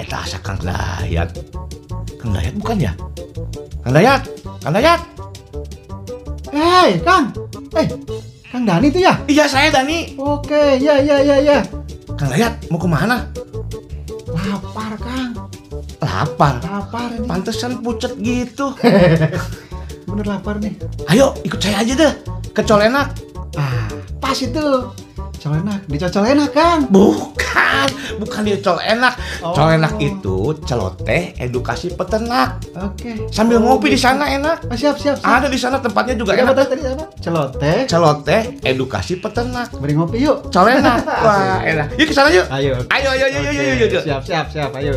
Eta asa Kang Dayat. Kang Dayat bukan ya? Kang Dayat, Kang Dayat. Hei, Kang. Eh, Kang Dani itu ya? Iya saya Dani. Oke, ya, ya, ya, ya. Kang Dayat mau ke mana? Lapar, Kang. Lapar. Lapar ini. Pantesan pucet gitu. Bener lapar nih. Ayo ikut saya aja deh ke Colenak. Ah, pas itu. Colenak, dicocol enak, Kang. Bukan, bukan di Colenak. Oh. Colenak itu celoteh edukasi peternak. Oke. Sambil Oh, ngopi di sana enak. Ah, siap, siap, siap. Ada di sana tempatnya juga apa enak. tadi apa? Celoteh. Celoteh edukasi peternak. Beri ngopi yuk. Colenak. Wah, enak. Yuk ke sana yuk. Ayo. Ayo, ayo, ayo, Oke, ayo, ayo, ayo. Siap, siap, siap. Ayo.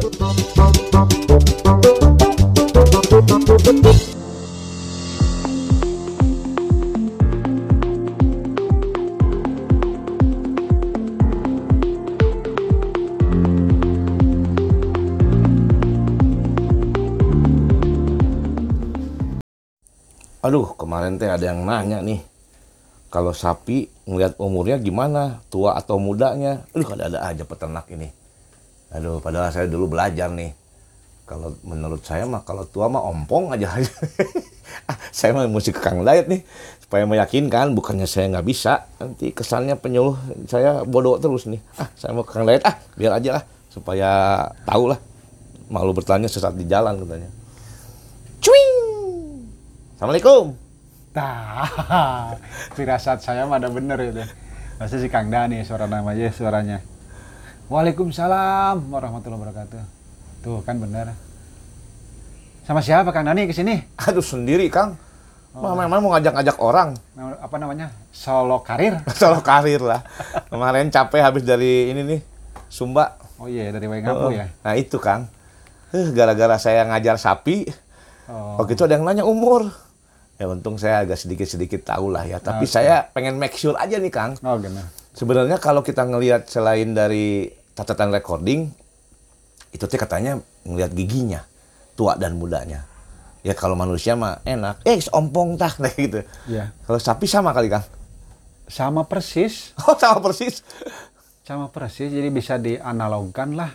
Aduh, kemarin teh ada yang nanya nih. Kalau sapi ngelihat umurnya gimana, tua atau mudanya? Aduh, ada-ada aja peternak ini. Aduh, padahal saya dulu belajar nih. Kalau menurut saya mah kalau tua mah ompong aja. Ah, saya mah mesti ke Kang Dayat nih supaya meyakinkan bukannya saya nggak bisa nanti kesannya penyuluh saya bodoh terus nih ah saya mau ke Kang Dayat ah biar aja lah supaya tahu lah malu bertanya sesat di jalan katanya cuing assalamualaikum Tah, firasat saya mah ada bener itu. Pasti si Kang Dani suara namanya suaranya. Waalaikumsalam warahmatullahi wabarakatuh. Tuh kan bener. Sama siapa Kang Dani ke sini? Aduh sendiri Kang. Mah memang mau ngajak-ngajak orang. Apa namanya? Solo karir? Solo karir lah. Kemarin capek habis dari ini nih Sumba. Oh iya dari Waingapu ya. Nah itu Kang. Eh, gara-gara saya ngajar sapi. Oh. Waktu itu ada yang nanya umur. Ya untung saya agak sedikit-sedikit tahu lah ya. Tapi Oke. saya pengen make sure aja nih Kang. Oh gitu. Sebenarnya kalau kita ngelihat selain dari catatan recording, itu teh katanya ngelihat giginya, tua dan mudanya. Ya kalau manusia mah enak, eh ompong tah kayak gitu. Iya. Kalau sapi sama kali kan? Sama persis, Oh sama persis. sama persis. Jadi bisa dianalogkan lah.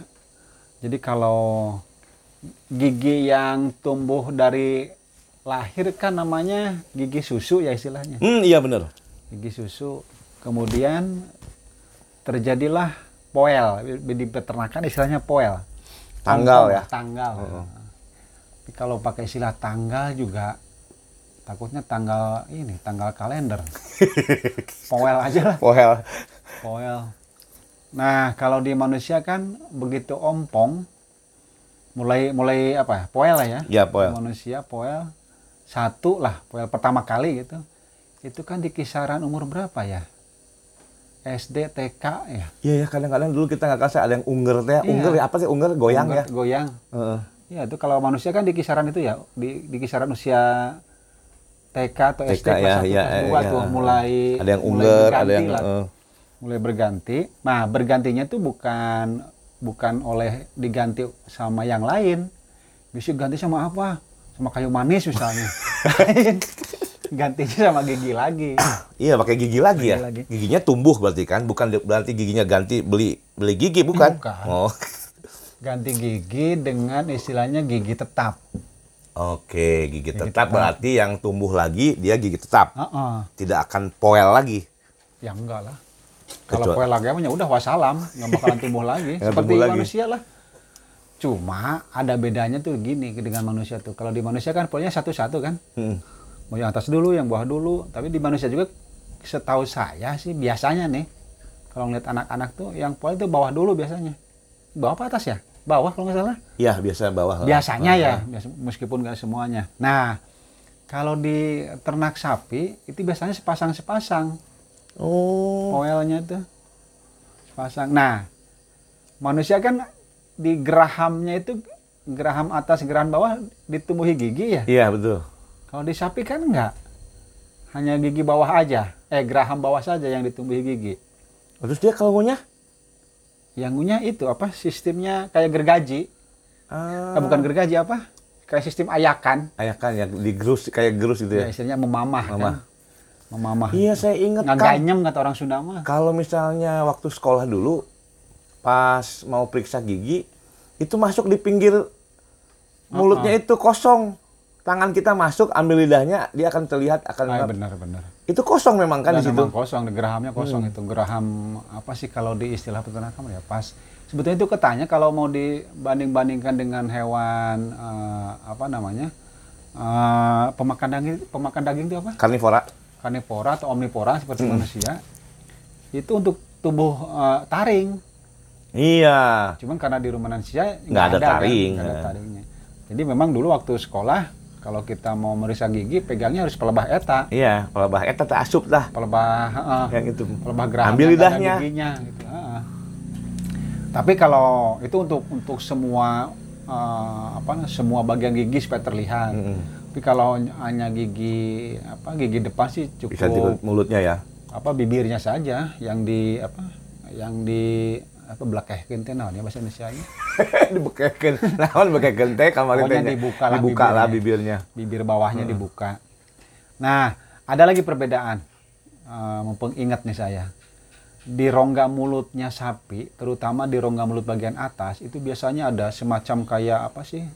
Jadi kalau gigi yang tumbuh dari lahir kan namanya gigi susu ya istilahnya. Hmm iya bener. gigi susu kemudian terjadilah poel di peternakan istilahnya poel Tanggal Ompong, ya? tanggal Tapi kalau pakai istilah tanggal juga takutnya tanggal ini tanggal kalender poel aja lah Pohel. poel nah kalau di manusia kan begitu ompong mulai mulai apa ya poel lah ya Ya pohel. manusia poel satu lah pertama kali gitu itu kan di kisaran umur berapa ya SD TK ya Iya ya kadang-kadang dulu kita nggak kasih ada yang unger teh. Iya. Unger ya apa sih unger goyang Goyang- ya? goyang Heeh. ya itu kalau manusia kan di kisaran itu ya di, di kisaran usia TK atau TK SD kelas ya, ya, kelas dua ya. tuh mulai Ada yang mulai unger, ada yang lah. heeh. mulai berganti nah bergantinya tuh bukan bukan oleh diganti sama yang lain bisa ganti sama apa sama kayu manis misalnya gantinya sama gigi lagi Iya pakai gigi lagi ya. Gigi lagi. Giginya tumbuh berarti kan, bukan berarti giginya ganti beli beli gigi bukan? Bukan. Oh. ganti gigi dengan istilahnya gigi tetap Oke, gigi tetap, tetap. berarti yang tumbuh lagi dia gigi tetap. Heeh. Tidak akan poel lagi. Ya enggak lah. Kalau Kecuali- poel lagi ya udah wassalam, nggak bakalan tumbuh lagi. Seperti tumbuh lagi. manusia lah. Cuma ada bedanya tuh gini dengan manusia tuh. Kalau di manusia kan poelnya satu-satu kan. Hmm. Mau yang atas dulu, yang bawah dulu. Tapi di manusia juga setahu saya sih biasanya nih. Kalau ngeliat anak-anak tuh yang poel tuh bawah dulu biasanya. Bawah apa atas ya? Bawah kalau nggak salah. Iya, biasa bawah. Biasanya Ah, ya, ah. biasa- meskipun nggak semuanya. Nah, kalau di ternak sapi itu biasanya sepasang-sepasang Oh. poelnya tuh sepasang. Nah, manusia kan di gerahamnya itu geraham atas geraham bawah ditumbuhi gigi ya. Iya, betul. Kalau di sapi kan enggak. Hanya gigi bawah aja. Eh, geraham bawah saja yang ditumbuhi gigi. Terus dia kalau ngunyah? Yang ngunyah itu apa? Sistemnya kayak gergaji. Ah. Eh, bukan gergaji apa? kayak sistem ayakan. Ayah kan yang digerus kayak gerus itu Ya, ya. istilahnya memamah Mamah. kan. Memamah. Iya, saya ingat kan. Ngaganyem kata orang Sunda mah. Kalau misalnya waktu sekolah dulu pas mau periksa gigi itu masuk di pinggir mulutnya itu kosong. Tangan kita masuk ambil lidahnya dia akan terlihat akan Ah, benar benar. itu kosong memang kan Dan di situ. Hmm. kosong, gerahamnya kosong itu. Geraham apa sih kalau di istilah peternakan ya pas. Sebetulnya itu ketanya kalau mau dibanding-bandingkan dengan hewan eh, apa namanya? eh, pemakan daging pemakan daging itu apa? Karnivora. Karnivora atau omnivora seperti Hmm. manusia. Itu untuk tubuh eh, taring. Iya. Cuman karena di rumah manusia Nggak ada kan, taring, nggak ada ya. taringnya. Jadi memang dulu waktu sekolah kalau kita mau meriksa gigi pegangnya harus pelebah eta, Iya, kalau bah eta teh asup dah pelebah heeh, yang itu. pelebah geraham Ambil lidahnya. giginya gitu. heeh. Tapi kalau itu untuk untuk semua eh, apa semua bagian gigi supaya terlihat. Mm-mm. Tapi kalau hanya gigi apa gigi depan sih cukup Bisa mulutnya ya. apa bibirnya saja yang di apa yang di apa belakehkeun teh naon ya bahasa Indonesia Dibekekeun. Naon bekekeun teh Pokoknya tehnya. dibuka lah dibuka lah bibirnya. bibirnya. bibir bawahnya Hmm. dibuka. Nah, ada lagi perbedaan. Eh, mumpung ingat nih saya. Di rongga mulutnya sapi, terutama di rongga mulut bagian atas, itu biasanya ada semacam kayak apa sih?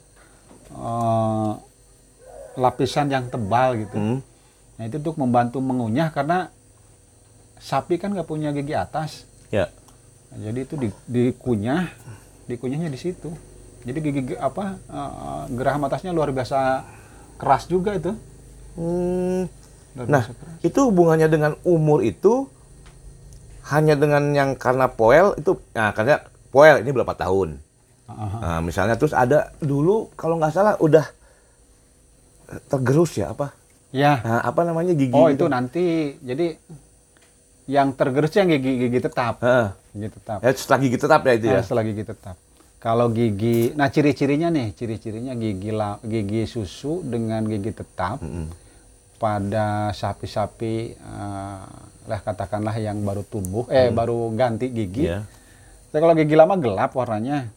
eh, lapisan yang tebal gitu. Hmm. Nah, itu untuk membantu mengunyah karena sapi kan nggak punya gigi atas. Ya. Nah, jadi itu di, dikunyah, dikunyahnya di situ. Jadi gigi apa eh, geraham atasnya luar biasa keras juga itu. Hmm. Luar Nah, keras. itu hubungannya dengan umur itu hanya dengan yang karena poel itu nah karena poel ini berapa tahun. Aha. Nah, misalnya terus ada dulu kalau nggak salah udah tergerus ya apa? Ya. Nah, apa namanya gigi Oh gitu. itu nanti jadi yang tergerus yang gigi gigi tetap. Heeh. Gigi tetap. Ya, setelah gigi tetap ya itu Nah, ya. setelah gigi tetap. Kalau gigi, nah ciri-cirinya nih, ciri-cirinya gigi la, gigi susu dengan gigi tetap Mm-mm. pada sapi-sapi, eh, lah katakanlah yang baru tumbuh, eh baru ganti gigi. Iya. Tapi kalau gigi lama gelap warnanya.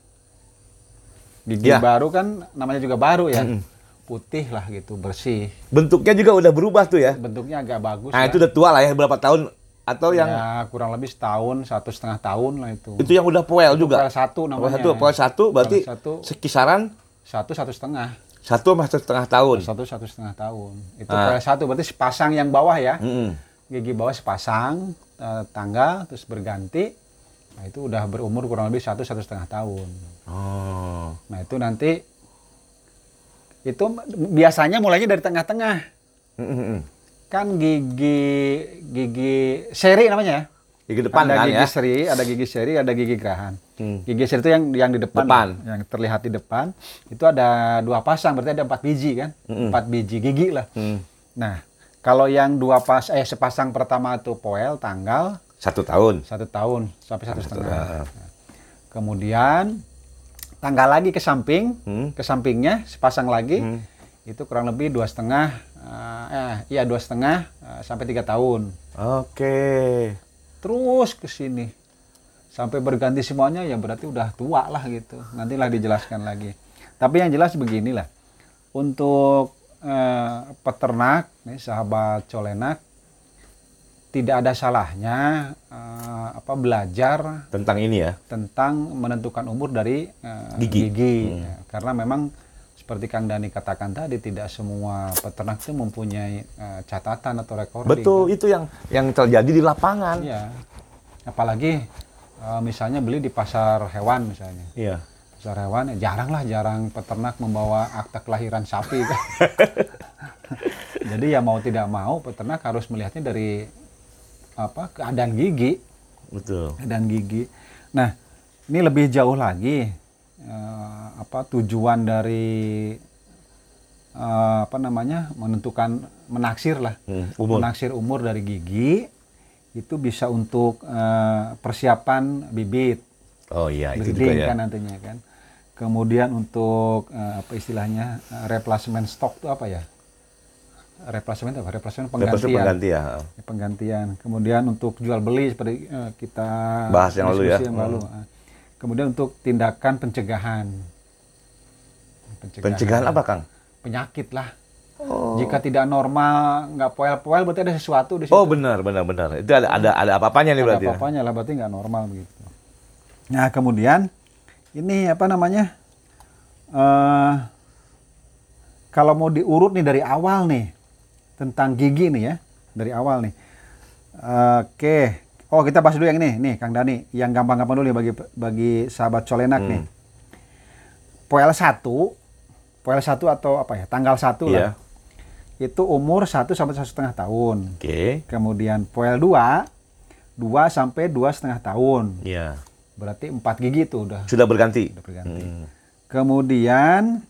Gigi Ya. baru kan namanya juga baru ya. Mm-mm. Putih lah gitu, bersih. Bentuknya juga udah berubah tuh ya. Bentuknya agak bagus. Nah, lah. itu udah tua lah ya berapa tahun atau yang ya kurang lebih setahun, satu setengah tahun lah itu. itu yang udah poel juga. Poel satu Poel namanya. satu, poel satu berarti Poel satu. sekisaran Satu, satu setengah. satu satu setengah tahun. Satu, satu setengah tahun. Itu Ah. poel satu, berarti sepasang yang bawah ya. Mm-mm. Gigi bawah sepasang, eh, tangga, terus berganti. Nah itu udah berumur kurang lebih satu, satu setengah tahun. Oh. Nah itu nanti itu biasanya mulainya dari tengah-tengah. Mm-mm. Kan gigi gigi seri namanya ya. Gigi depan ada kan gigi ya. seri, ada gigi seri, ada gigi gerahan. Hmm. Gigi seri itu yang yang di depan, Depan. yang terlihat di depan. Itu ada dua pasang, berarti ada empat biji kan, Mm-mm. empat biji gigi lah. Hmm. Nah, kalau yang dua pas, eh sepasang pertama itu poel tanggal Satu tahun. satu tahun sampai satu setengah. tahun. Kemudian tanggal lagi ke samping, Hmm. ke sampingnya sepasang lagi, Hmm. itu kurang lebih dua setengah, eh, eh, iya dua setengah eh, sampai tiga tahun. Oke. Terus ke sini sampai berganti semuanya ya berarti udah tua lah gitu. Nantilah dijelaskan lagi. Tapi yang jelas beginilah, untuk eh, peternak, nih sahabat colenak, tidak ada salahnya eh, apa belajar Tentang ini ya. tentang menentukan umur dari eh, Gigi. Hmm. Ya, karena memang seperti Kang Dani katakan tadi tidak semua peternak itu mempunyai eh, catatan atau recording. Betul, itu yang yang terjadi di lapangan. Iya. Apalagi eh, misalnya beli di pasar hewan misalnya. Iya. Pasar hewan ya jarang lah jarang peternak membawa akta kelahiran sapi kan. Jadi ya mau tidak mau peternak harus melihatnya dari apa keadaan gigi Betul. dan gigi. Nah, ini lebih jauh lagi eh, apa tujuan dari eh, apa namanya menentukan menaksir lah, Hmm, umur. menaksir umur dari gigi itu bisa untuk eh, persiapan bibit, Oh iya, itu juga ya. kan nantinya kan. Kemudian untuk eh, apa istilahnya eh, replacement stock itu apa ya? Replacement apa? Replacement penggantian pengganti ya. penggantian. Kemudian untuk jual beli seperti eh, kita Bahas yang lalu ya. yang lalu. Ah. Kemudian untuk tindakan pencegahan. pencegahan. Pencegahan apa, Kang? Penyakit lah. Oh. Jika tidak normal, nggak poel-poel, berarti ada sesuatu di situ. Oh, benar, benar, benar. Itu ada ada ada apa-apanya nih ada berarti. ya? apa-apanya lah, berarti nggak normal begitu. Nah, kemudian ini apa namanya? eh kalau mau diurut nih dari awal nih tentang gigi nih ya, dari awal nih. Oke. Oh, kita bahas dulu yang ini, nih Kang Dani, yang gampang-gampang dulu nih bagi bagi sahabat colenak Hmm. nih. Poel 1, poel 1 atau apa ya? Tanggal 1 Iya. lah. Itu umur 1 sampai satu setengah tahun. Oke. Kemudian poel 2, 2 sampai dua setengah tahun. Iya. Berarti 4 gigi itu udah, Sudah berganti. udah berganti. Hmm. Kemudian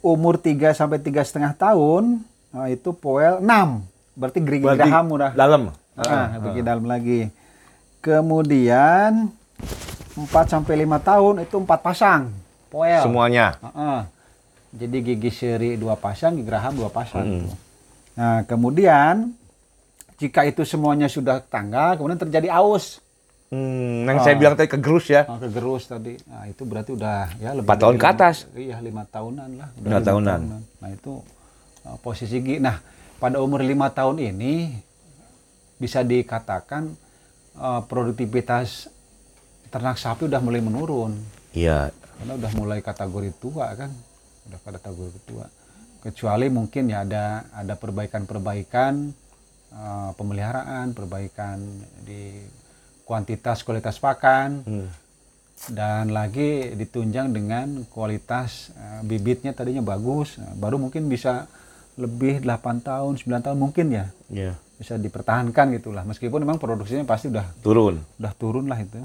umur 3 sampai tiga setengah tahun nah itu poel 6. Berarti Berarti geraham udah. dalam. Ah, gigi dalam lagi. Kemudian 4 sampai 5 tahun itu empat pasang poel. Semuanya. Heeh. Jadi gigi seri dua pasang, gigi geraham dua pasang. Mm. Nah, kemudian jika itu semuanya sudah tanggal, kemudian terjadi aus, Hmm, yang saya bilang tadi kegerus ya. nah, kegerus tadi. Nah, itu berarti udah ya lebih Empat tahun dari ke atas. Iya, lima tahunan lah. Udah Lima tahunan. Nah, itu uh, posisi gigi. Nah, pada umur lima tahun ini bisa dikatakan uh, produktivitas ternak sapi udah mulai menurun. Iya. karena udah mulai kategori tua kan udah pada kategori tua kecuali mungkin ya ada ada perbaikan-perbaikan eh, pemeliharaan perbaikan di kuantitas kualitas pakan Hmm. dan lagi ditunjang dengan kualitas eh, bibitnya tadinya bagus Nah, baru mungkin bisa lebih 8 tahun 9 tahun mungkin ya Iya. Bisa dipertahankan gitulah meskipun memang produksinya pasti udah Turun. udah turun lah itu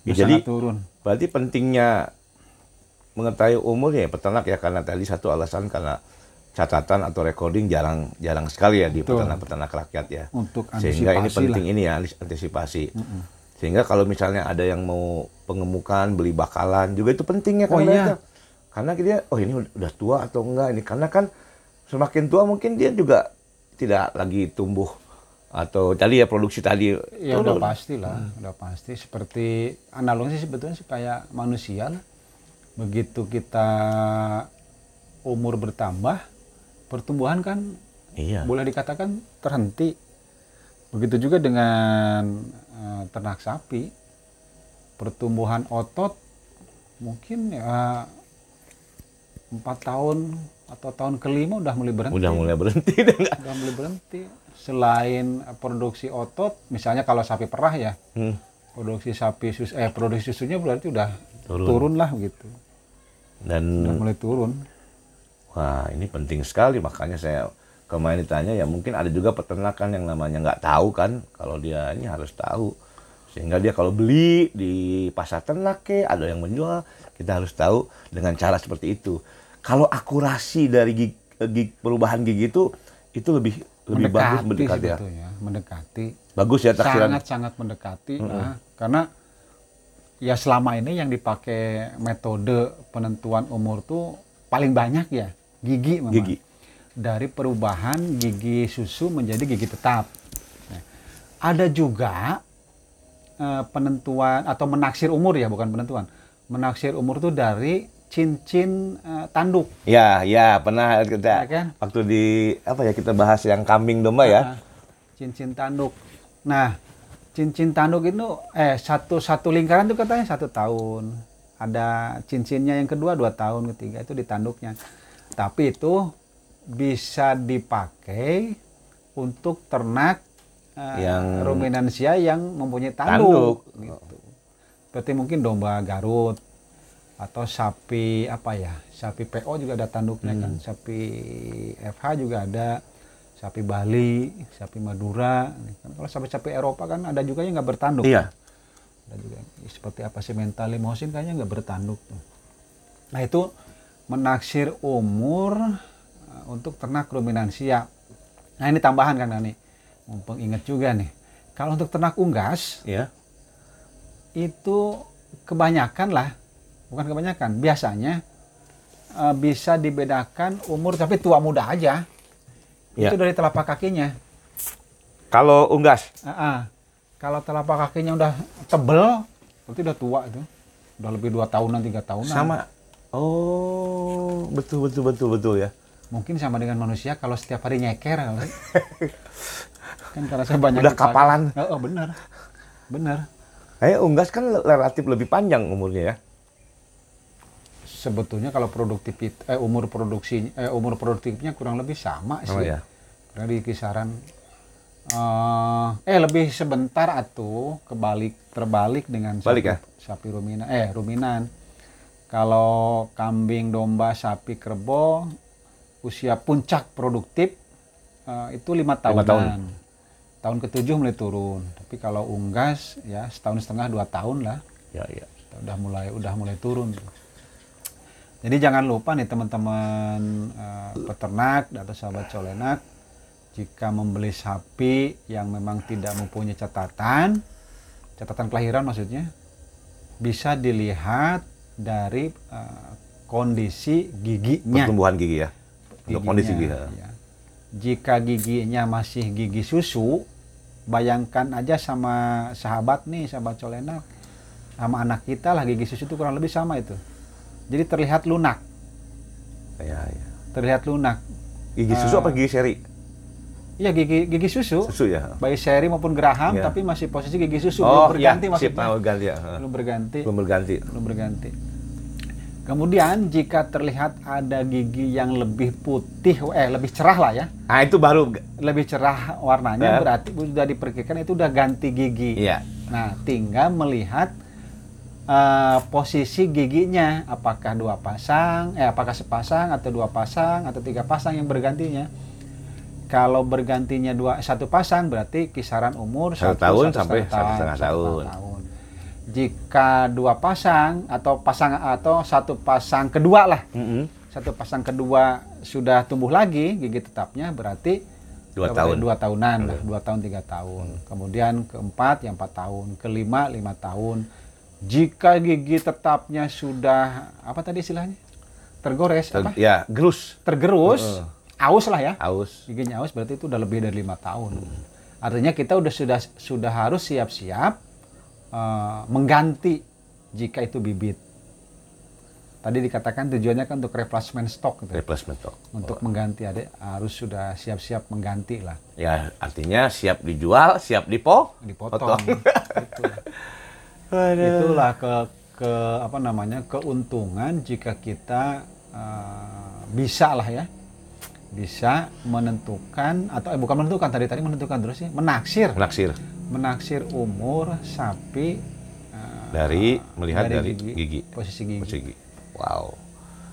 Ya, Udah jadi turun berarti pentingnya mengetahui umurnya ya peternak ya karena tadi satu alasan karena catatan atau recording jarang jarang sekali ya di peternak-peternak rakyat ya. untuk Sehingga ini penting ini ya antisipasi. Sehingga kalau misalnya ada yang mau pengemukan beli bakalan juga itu penting ya Oh, karena iya. Karena dia oh ini udah tua atau enggak ini karena kan semakin tua mungkin dia juga tidak lagi tumbuh atau tadi ya produksi tadi Ya udah turun. pasti lah, udah pasti. Seperti analogi sih sebetulnya sih kayak manusia lah. Begitu kita umur bertambah, pertumbuhan kan Iya. boleh dikatakan terhenti. Begitu juga dengan eh, ternak sapi, pertumbuhan otot mungkin ya empat tahun atau tahun kelima udah mulai berhenti Udah mulai berhenti udah mulai berhenti. Selain eh, produksi otot, misalnya kalau sapi perah ya, Hmm. produksi sapi sus eh produksi susunya berarti udah Turun. turun, lah gitu. Dan Udah mulai turun. Wah ini penting sekali makanya saya kemarin ditanya ya mungkin ada juga peternakan yang namanya nggak tahu kan kalau dia ini harus tahu sehingga dia kalau beli di pasar ternak ke ada yang menjual kita harus tahu dengan cara seperti itu kalau akurasi dari gig, gig- perubahan gigi itu itu lebih lebih bagus mendekati ya mendekati. bagus ya taksiran Sangat sangat mendekati nah, karena ya selama ini yang dipakai metode penentuan umur tuh paling banyak ya gigi memang. gigi dari perubahan gigi susu menjadi gigi tetap. Nah, ada juga eh, penentuan atau menaksir umur ya, bukan penentuan. Menaksir umur tuh dari cincin eh, tanduk, ya ya pernah ya kita kan? waktu di apa ya kita bahas yang kambing domba ya Nah, cincin tanduk. Nah, cincin tanduk itu eh satu satu lingkaran itu katanya satu tahun. Ada cincinnya yang kedua dua tahun, ketiga itu di tanduknya. Tapi itu bisa dipakai untuk ternak eh, Yang- ruminansia yang mempunyai tanduk. Tanduk. Gitu. Berarti mungkin domba Garut atau sapi apa ya? Sapi PO juga ada tanduknya kan. Hmm. Sapi FH juga ada. Sapi Bali, sapi Madura. Kan Kalau sapi-sapi Eropa kan ada juga yang nggak bertanduk. iya Ada juga seperti apa sih mental limosin kayaknya nggak bertanduk tuh. Nah itu menaksir umur uh, untuk ternak ruminansia. Nah ini tambahan kan Nani, mumpung ingat juga nih. Kalau untuk ternak unggas iya itu kebanyakan lah, bukan kebanyakan, biasanya uh, bisa dibedakan umur tapi tua muda aja. Ya. Itu dari telapak kakinya. kalau unggas Ah, ah. Kalau telapak kakinya udah tebel, berarti udah tua itu. Udah lebih dua tahunan, tiga tahunan. sama Oh, betul betul betul betul ya. Mungkin sama dengan manusia kalau setiap hari nyeker. kan karena saya banyak Udah kapalan. Oh, oh, bener. Bener. Eh, unggas kan relatif lebih panjang umurnya ya. Sebetulnya kalau produktivit eh, umur produksi eh, umur produktifnya kurang lebih sama Sama sih. ya? Karena di kisaran eh eh lebih sebentar atau kebalik terbalik dengan Balik sapi, ya? sapi ruminan eh ruminan. Kalau kambing, domba, sapi, kerbau usia puncak produktif eh, itu lima tahunan. tahun. Tahun ketujuh mulai turun. Tapi kalau unggas ya setahun setengah dua tahun lah Ya, ya. udah mulai udah mulai turun. Jadi jangan lupa nih teman-teman eh, peternak atau sahabat colenak jika membeli sapi yang memang tidak mempunyai catatan, catatan kelahiran maksudnya, bisa dilihat dari eh, kondisi giginya. Pertumbuhan gigi ya. Untuk kondisi gigi. Giginya, ya. Jika giginya masih gigi susu, bayangkan aja sama sahabat nih, sahabat colenak, sama anak kita lah gigi susu itu kurang lebih sama itu. Jadi terlihat lunak, Ya, ya. terlihat lunak. Gigi susu apa gigi seri? Iya gigi gigi susu, Susu ya. baik seri maupun geraham, Iya. tapi masih posisi gigi susu Oh, belum iya, berganti sip, maksudnya. mau ganti ya. Belum berganti, Belum berganti. belum berganti. Kemudian jika terlihat ada gigi yang lebih putih, eh lebih cerah lah ya, Nah, itu baru lebih cerah warnanya Ya. berarti sudah diperkirakan itu udah ganti gigi. Iya. Nah, tinggal melihat eh, posisi giginya, apakah dua pasang, eh apakah sepasang atau dua pasang atau tiga pasang yang bergantinya. Kalau bergantinya dua satu pasang berarti kisaran umur Satu tahun sampai setengah satu setengah satu tahun. Jika dua pasang atau pasang atau satu pasang kedua lah, Mm-mm. satu pasang kedua sudah tumbuh lagi gigi tetapnya berarti Dua berapa tahun. dua tahunan lah, dua tahun tiga tahun kemudian keempat yang empat tahun kelima lima tahun jika gigi tetapnya sudah apa tadi istilahnya tergores Ter- apa ya, gerus, tergerus aus lah ya aus. giginya aus berarti itu udah lebih dari lima tahun artinya kita udah sudah sudah harus siap-siap eh, mengganti jika itu bibit tadi dikatakan tujuannya kan untuk replacement stock gitu. Replacement talk. untuk mengganti adik harus sudah siap-siap mengganti lah Ya, artinya siap dijual, siap dipo. dipotong Potong. Itulah ke ke apa namanya keuntungan jika kita eh, bisa lah ya bisa menentukan atau eh, bukan menentukan tadi tadi menentukan terus sih menaksir Menaksir menaksir umur sapi eh, dari melihat dari, gigi. posisi gigi Posisi gigi. Wow.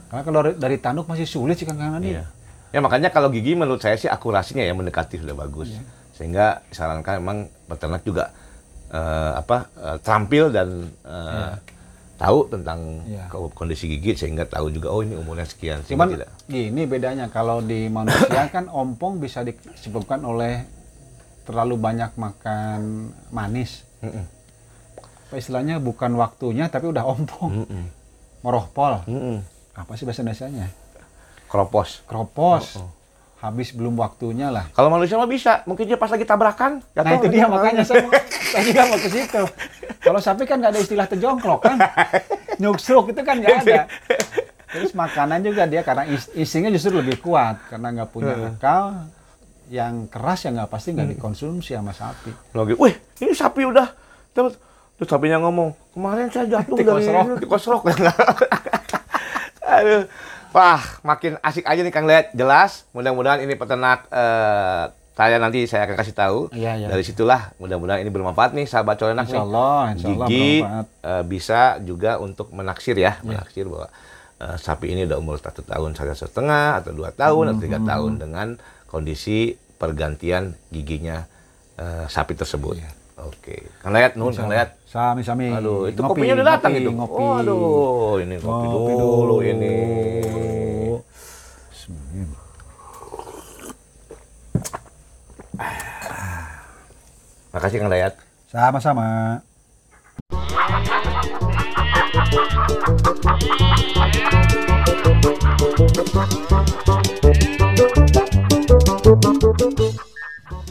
karena kalau dari, dari tanduk masih sulit sih kang Kang Nadi Iya. Ya makanya kalau gigi menurut saya sih akurasinya ya mendekati sudah bagus. Iya. Sehingga sarankan memang peternak juga eh, apa eh, terampil dan eh, tahu tentang Iya. ko- kondisi gigi sehingga tahu juga oh ini umurnya sekian. Cuman tidak. gini bedanya kalau di manusia kan ompong bisa disebabkan oleh terlalu banyak makan manis. Apa istilahnya bukan waktunya tapi udah ompong. Mm-mm. Morohpol. Mm-mm. Apa sih bahasa Indonesianya? Kropos. Kropos. Oh, Habis belum waktunya lah. Kalau manusia mah bisa, mungkin dia pas lagi tabrakan. Nah itu dia makanya saya, saya juga mau ke situ. Kalau sapi kan nggak ada istilah terjongklok kan. Nyuksuk itu kan nggak ada. Terus makanan juga dia karena is- instingnya justru lebih kuat karena nggak punya akal yang keras yang nggak pasti nggak dikonsumsi sama sapi. Lagi, wih ini sapi udah. Terus, terus sapinya ngomong, kemarin saya jatuh dari ini, rock. Aduh. Wah, makin asik aja nih Kang lihat jelas. Mudah-mudahan ini peternak eh, saya nanti saya akan kasih tahu. Iya, iya. Dari situlah mudah-mudahan ini bermanfaat nih sahabat colenak Insya nih. Allah, insya Allah Gigi eh, bisa juga untuk menaksir ya, Iya. menaksir bahwa eh, sapi ini udah umur satu tahun satu setengah atau dua tahun atau Hmm, tiga tahun dengan kondisi pergantian giginya eh, sapi tersebut. Iya. Oke, Kang Layat, nuhun Kang Layat. Sami sami. Aduh, itu Ngopi, kopinya udah datang ngopi, itu. Ngopi. Waduh, ini kopi, Ngopi dulu, ini. Bismillah. Makasih Kang Layat. Sama-sama.